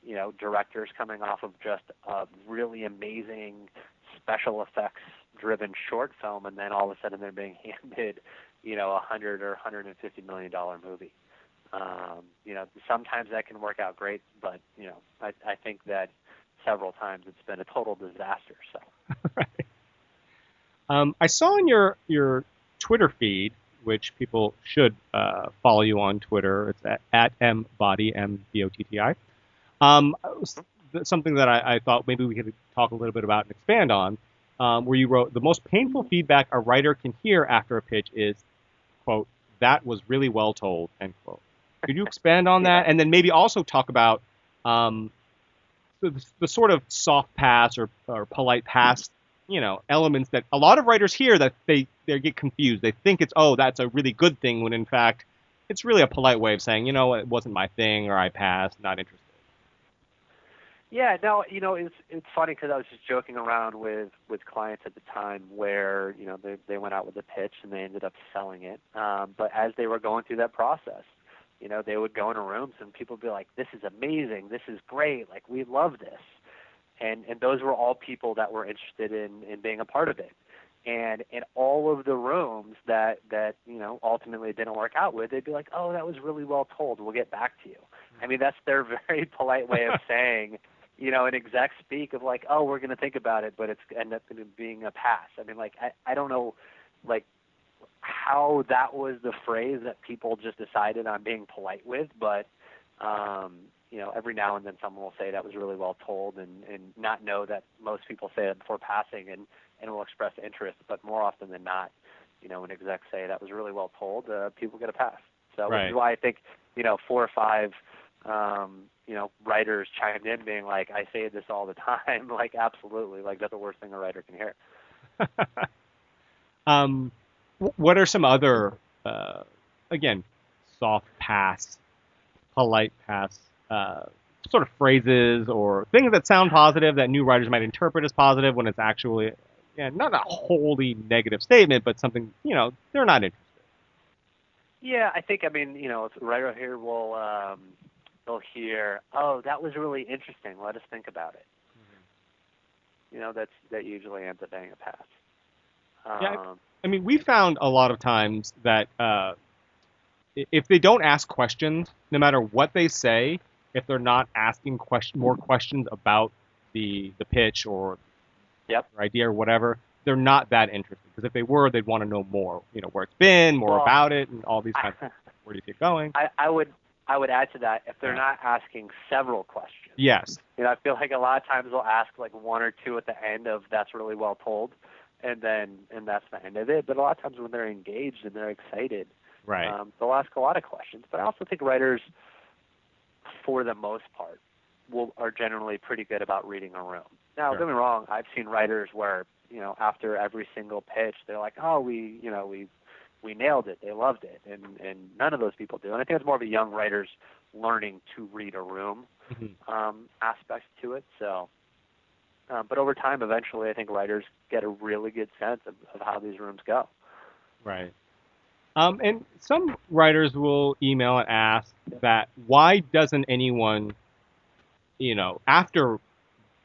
you know directors coming off of just a really amazing special effects driven short film, and then all of a sudden they're being handed you know a hundred or hundred and fifty million dollar movie. Um, you know, sometimes that can work out great, but you know, I, I think that several times it's been a total disaster. So right. Um, I saw in your your Twitter feed, which people should uh, follow you on Twitter. It's at, at mbotti m b o t t i. Um, something that I, I thought maybe we could talk a little bit about and expand on. Um, where you wrote the most painful feedback a writer can hear after a pitch is, "quote That was really well told." End quote. Could you expand on that, and then maybe also talk about um, the, the sort of soft pass or, or polite pass, you know, elements that a lot of writers hear that they they get confused. They think it's oh that's a really good thing when in fact it's really a polite way of saying you know it wasn't my thing or I passed, not interested. Yeah, no, you know, it's it's funny because I was just joking around with with clients at the time where you know they they went out with a pitch and they ended up selling it. Um, but as they were going through that process, you know, they would go into rooms and people would be like, "This is amazing, this is great, like we love this," and and those were all people that were interested in in being a part of it. And in all of the rooms that that you know ultimately didn't work out with, they'd be like, "Oh, that was really well told. We'll get back to you." I mean, that's their very polite way of saying you know, an exec speak of like, oh, we're going to think about it, but it's end up being a pass. I mean, like, I, I don't know, like, how that was the phrase that people just decided on being polite with, but, um, you know, every now and then someone will say that was really well told and, and not know that most people say it before passing and, and will express interest, but more often than not, you know, when execs say that was really well told, uh, people get a pass. So, which is why I think, you know, four or five, um, you know, writers chimed in being like, I say this all the time. like, absolutely. Like, that's the worst thing a writer can hear. um, what are some other, uh, again, soft pass, polite pass, uh, sort of phrases or things that sound positive that new writers might interpret as positive when it's actually, yeah, not a wholly negative statement, but something, you know, they're not interested. Yeah, I think I mean you know right over here we'll um, they'll hear oh that was really interesting. Let us think about it. Mm-hmm. You know that's that usually ends up being a pass. Um, yeah, I mean we found a lot of times that uh, if they don't ask questions, no matter what they say, if they're not asking question more questions about the the pitch or yep. Or idea or whatever, they're not that interested. Because if they were, they'd want to know more. You know, where it's been, more well, about it, and all these kinds. of things. Where do you see it going? I, I would I would add to that if they're not asking several questions. Yes. You know, I feel like a lot of times they'll ask like one or two at the end of that's really well told, and then and that's the end of it. But a lot of times when they're engaged and they're excited, right, um, they'll ask a lot of questions. But I also think writers, for the most part, will are generally pretty good about reading a room. Now, sure. don't get me wrong. I've seen writers where you know after every single pitch, they're like, "Oh, we you know we we nailed it. They loved it," and and none of those people do. And I think it's more of a young writers learning to read a room mm-hmm. um, aspect to it. So. Um, but over time, eventually, I think writers get a really good sense of, of how these rooms go. Right. Um, and some writers will email and ask that why doesn't anyone, you know, after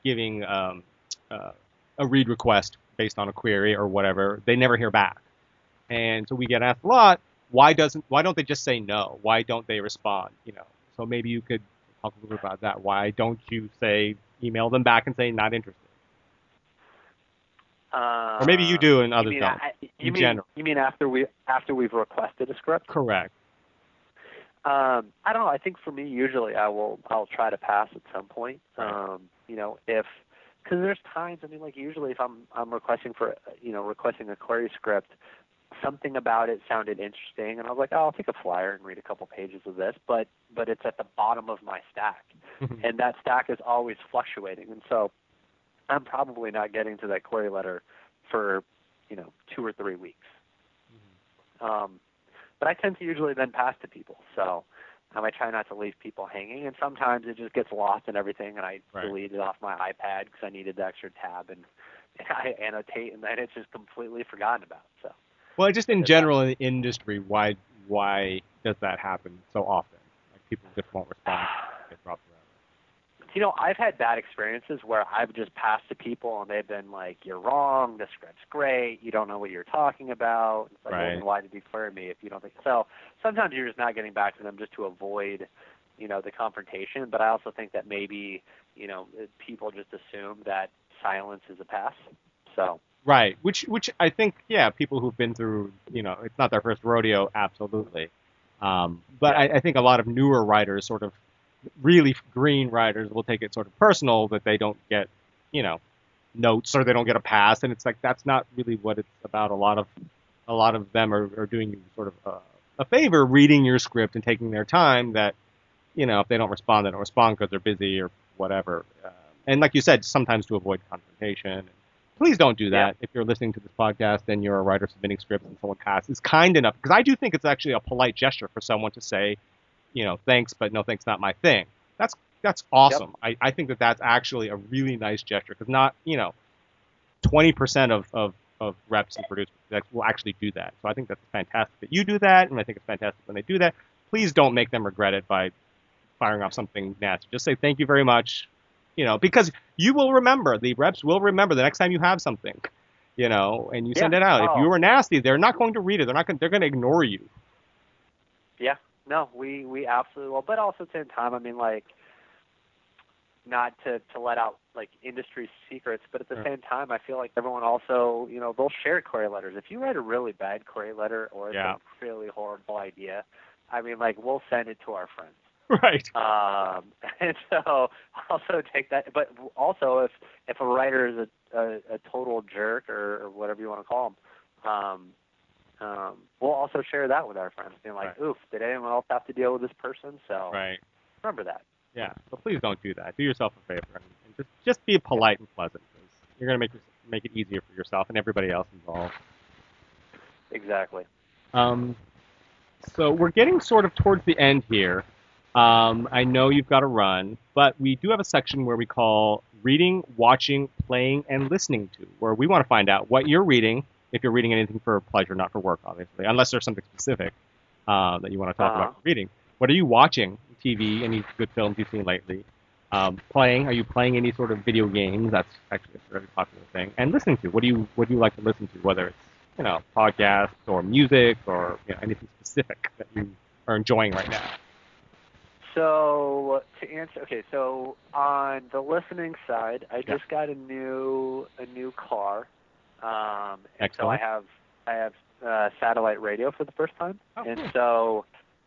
giving um, uh, a read request based on a query or whatever, they never hear back. And so we get asked a lot, why doesn't why don't they just say no? Why don't they respond? You know. So maybe you could talk a little bit about that. Why don't you say email them back and say not interested? Uh, or maybe you do and others you don't. I, you in mean, general. You mean after we after we've requested a script? Correct. Um, I don't know. I think for me, usually I will I'll try to pass at some point. Um, you know, if because there's times. I mean, like usually if I'm I'm requesting for you know requesting a query script, something about it sounded interesting, and I was like, oh, I'll take a flyer and read a couple pages of this. But but it's at the bottom of my stack, mm-hmm. and that stack is always fluctuating, and so I'm probably not getting to that query letter for you know two or three weeks. Mm-hmm. Um, but I tend to usually then pass to people, so um, I try not to leave people hanging, and sometimes it just gets lost in everything, and I right. delete it off my iPad because I needed the extra tab, and, and I annotate, and then it's just completely forgotten about. So. Well, just in general in the industry, why why does that happen so often? Like people just won't respond. You know, I've had bad experiences where I've just passed to people and they've been like, "You're wrong. The script's great. You don't know what you're talking about." It's like, right. well, why did you fire me if you don't think so? Sometimes you're just not getting back to them just to avoid, you know, the confrontation. But I also think that maybe, you know, people just assume that silence is a pass. So. Right, which which I think, yeah, people who've been through, you know, it's not their first rodeo, absolutely. Um, but. I, I think a lot of newer writers sort of really green writers will take it sort of personal that they don't get, you know, notes or they don't get a pass, and it's like that's not really what it's about. A lot of a lot of them are, are doing you sort of a, a favor reading your script and taking their time. That you know, if they don't respond, they don't respond because they're busy or whatever. Uh, and like you said, sometimes to avoid confrontation. Please don't do that. Yeah. If you're listening to this podcast and you're a writer submitting scripts and someone passes, kind enough because I do think it's actually a polite gesture for someone to say, you know, thanks, but no thanks, not my thing. That's that's awesome. Yep. I, I think that that's actually a really nice gesture because not, you know, 20% of, of, of reps and producers that will actually do that. So I think that's fantastic that you do that, and I think it's fantastic when they do that. Please don't make them regret it by firing off something nasty. Just say thank you very much, you know, because you will remember. The reps will remember the next time you have something, you know, and you yeah. send it out. Oh. If you were nasty, they're not going to read it. They're not going. They're going to ignore you. Yeah, no, we we absolutely will. But also at the same time, I mean, like, not to to let out like industry secrets, but at the same time, I feel like everyone also, you know, they'll share query letters. If you write a really bad query letter or it's yeah. a really horrible idea, I mean, like, we'll send it to our friends. Right. Um, and so also take that, but also if if a writer is a a, a total jerk or, or whatever you want to call them, um, um, we'll also share that with our friends, being like, right. "Oof, did anyone else have to deal with this person?" So right. remember that. Yeah. So please don't do that. Do yourself a favor and, just just be polite and pleasant. Because you're gonna make make it easier for yourself and everybody else involved. Exactly. Um, so we're getting sort of towards the end here. Um, I know you've got to run, but we do have a section where we call reading, watching, playing, and listening to, where we want to find out what you're reading if you're reading anything for pleasure, not for work, obviously, unless there's something specific. uh, that you want to talk Uh-huh. about reading. What are you watching? TV? Any good films you've seen lately? Um, playing? Are you playing any sort of video games? That's actually a very popular thing. And listening to? What do you What do you like to listen to? Whether it's you know podcasts or music or you know, anything specific that you are enjoying right now. So to answer, okay, so on the listening side, I Yeah. just got a new a new car, um, and so I have I have uh, satellite radio for the first time, Oh, and cool. so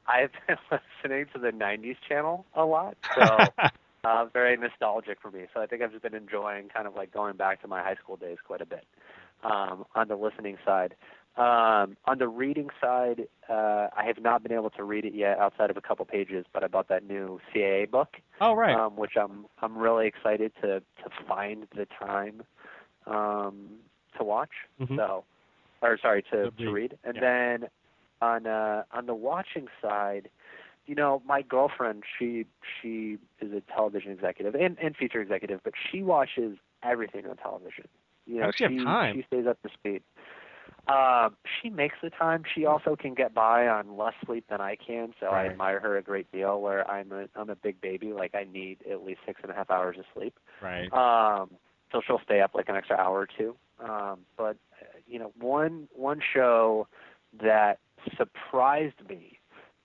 I've been listening to the '90s channel a lot. So uh, very nostalgic for me. So I think I've just been enjoying kind of like going back to my high school days quite a bit um, on the listening side. Um, on the reading side, uh, I have not been able to read it yet outside of a couple pages, but I bought that new CAA book, oh right. um, which I'm I'm really excited to to find the time um, to watch. Mhm. So, or sorry, to, To read. And Yeah. then on uh, on the watching side, you know, my girlfriend, she she is a television executive and, and feature executive, but she watches everything on television. You know, she have time? she stays up to speed. Um, she makes the time. She also can get by on less sleep than I can, so I admire her a great deal. Where I'm a I'm a big baby, like I need at least six and a half hours of sleep. right. Um, so she'll stay up like an extra hour or two. Um, but uh, you know, one one show that surprised me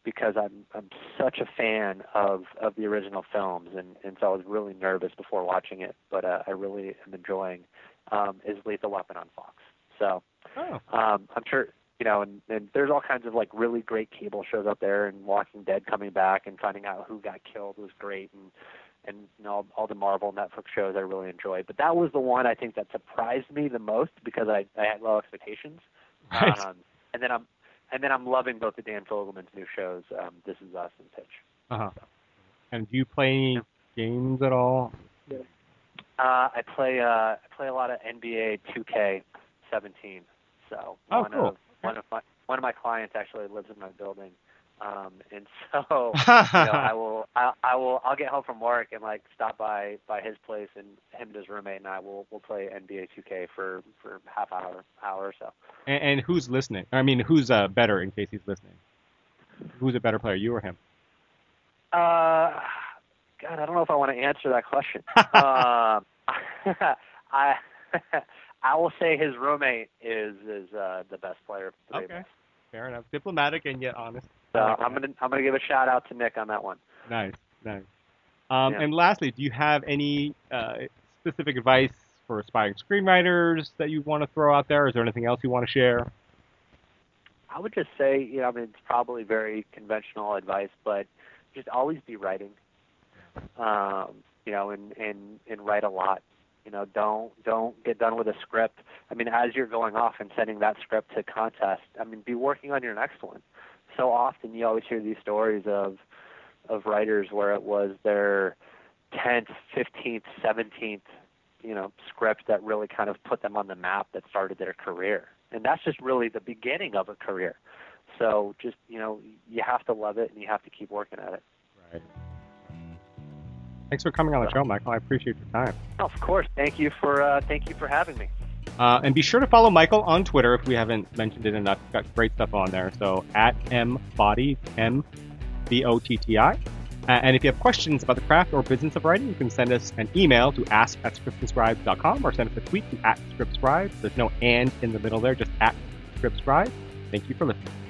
because I'm I'm such a fan of of the original films, and and so I was really nervous before watching it, but uh, I really am enjoying um, is Lethal Weapon on Fox. So Oh. um, I'm sure you know, and, and there's all kinds of like really great cable shows out there, and Walking Dead coming back and finding out who got killed was great, and and you know all, all the Marvel Netflix shows I really enjoy. But that was the one I think that surprised me the most because I I had low expectations. Right. Um, and then I'm and then I'm loving both the Dan Fogelman's new shows, um, This Is Us and Pitch. Uh-huh. And do you play any games at all? Uh, I play uh, I play a lot of NBA 2K17. So Oh, one cool. of one of my one of my clients actually lives in my building, um, and so you know, I will I, I will I'll get home from work and like stop by by his place and him and his roommate and I will will play NBA 2K for for half hour hour or so. and, and who's listening? I mean, who's uh, better in case he's listening? Who's a better player, you or him? Uh, God, I don't know if I want to answer that question. um, I I will say his roommate is is uh, the best player Okay. Fair enough. Diplomatic and yet honest. So I'm gonna I'm gonna give a shout out to Nick on that one. Nice, nice. Um, Yeah. And lastly, do you have any uh, specific advice for aspiring screenwriters that you want to throw out there? Is there anything else you want to share? I would just say, you know, I mean, it's probably very conventional advice, but just always be writing. Um, you know, and and and write a lot. You know, don't don't get done with a script. I mean, as you're going off and sending that script to contest, I mean, be working on your next one. So often you always hear these stories of of writers where it was their 10th, 15th, 17th, you know, script that really kind of put them on the map that started their career. And that's just really the beginning of a career. So just, you know, you have to love it and you have to keep working at it. Right. Thanks for coming on the show, Michael. I appreciate your time. Of course. Thank you for uh, thank you for having me. Uh, and be sure to follow Michael on Twitter if we haven't mentioned it enough. He's got great stuff on there. So at mbotti, M B O T T I. Uh, and if you have questions about the craft or business of writing, you can send us an email to ask at scriptandscribes.com or send us a tweet to at scriptscribes. There's no and in the middle there, just at scriptscribes. Thank you for listening.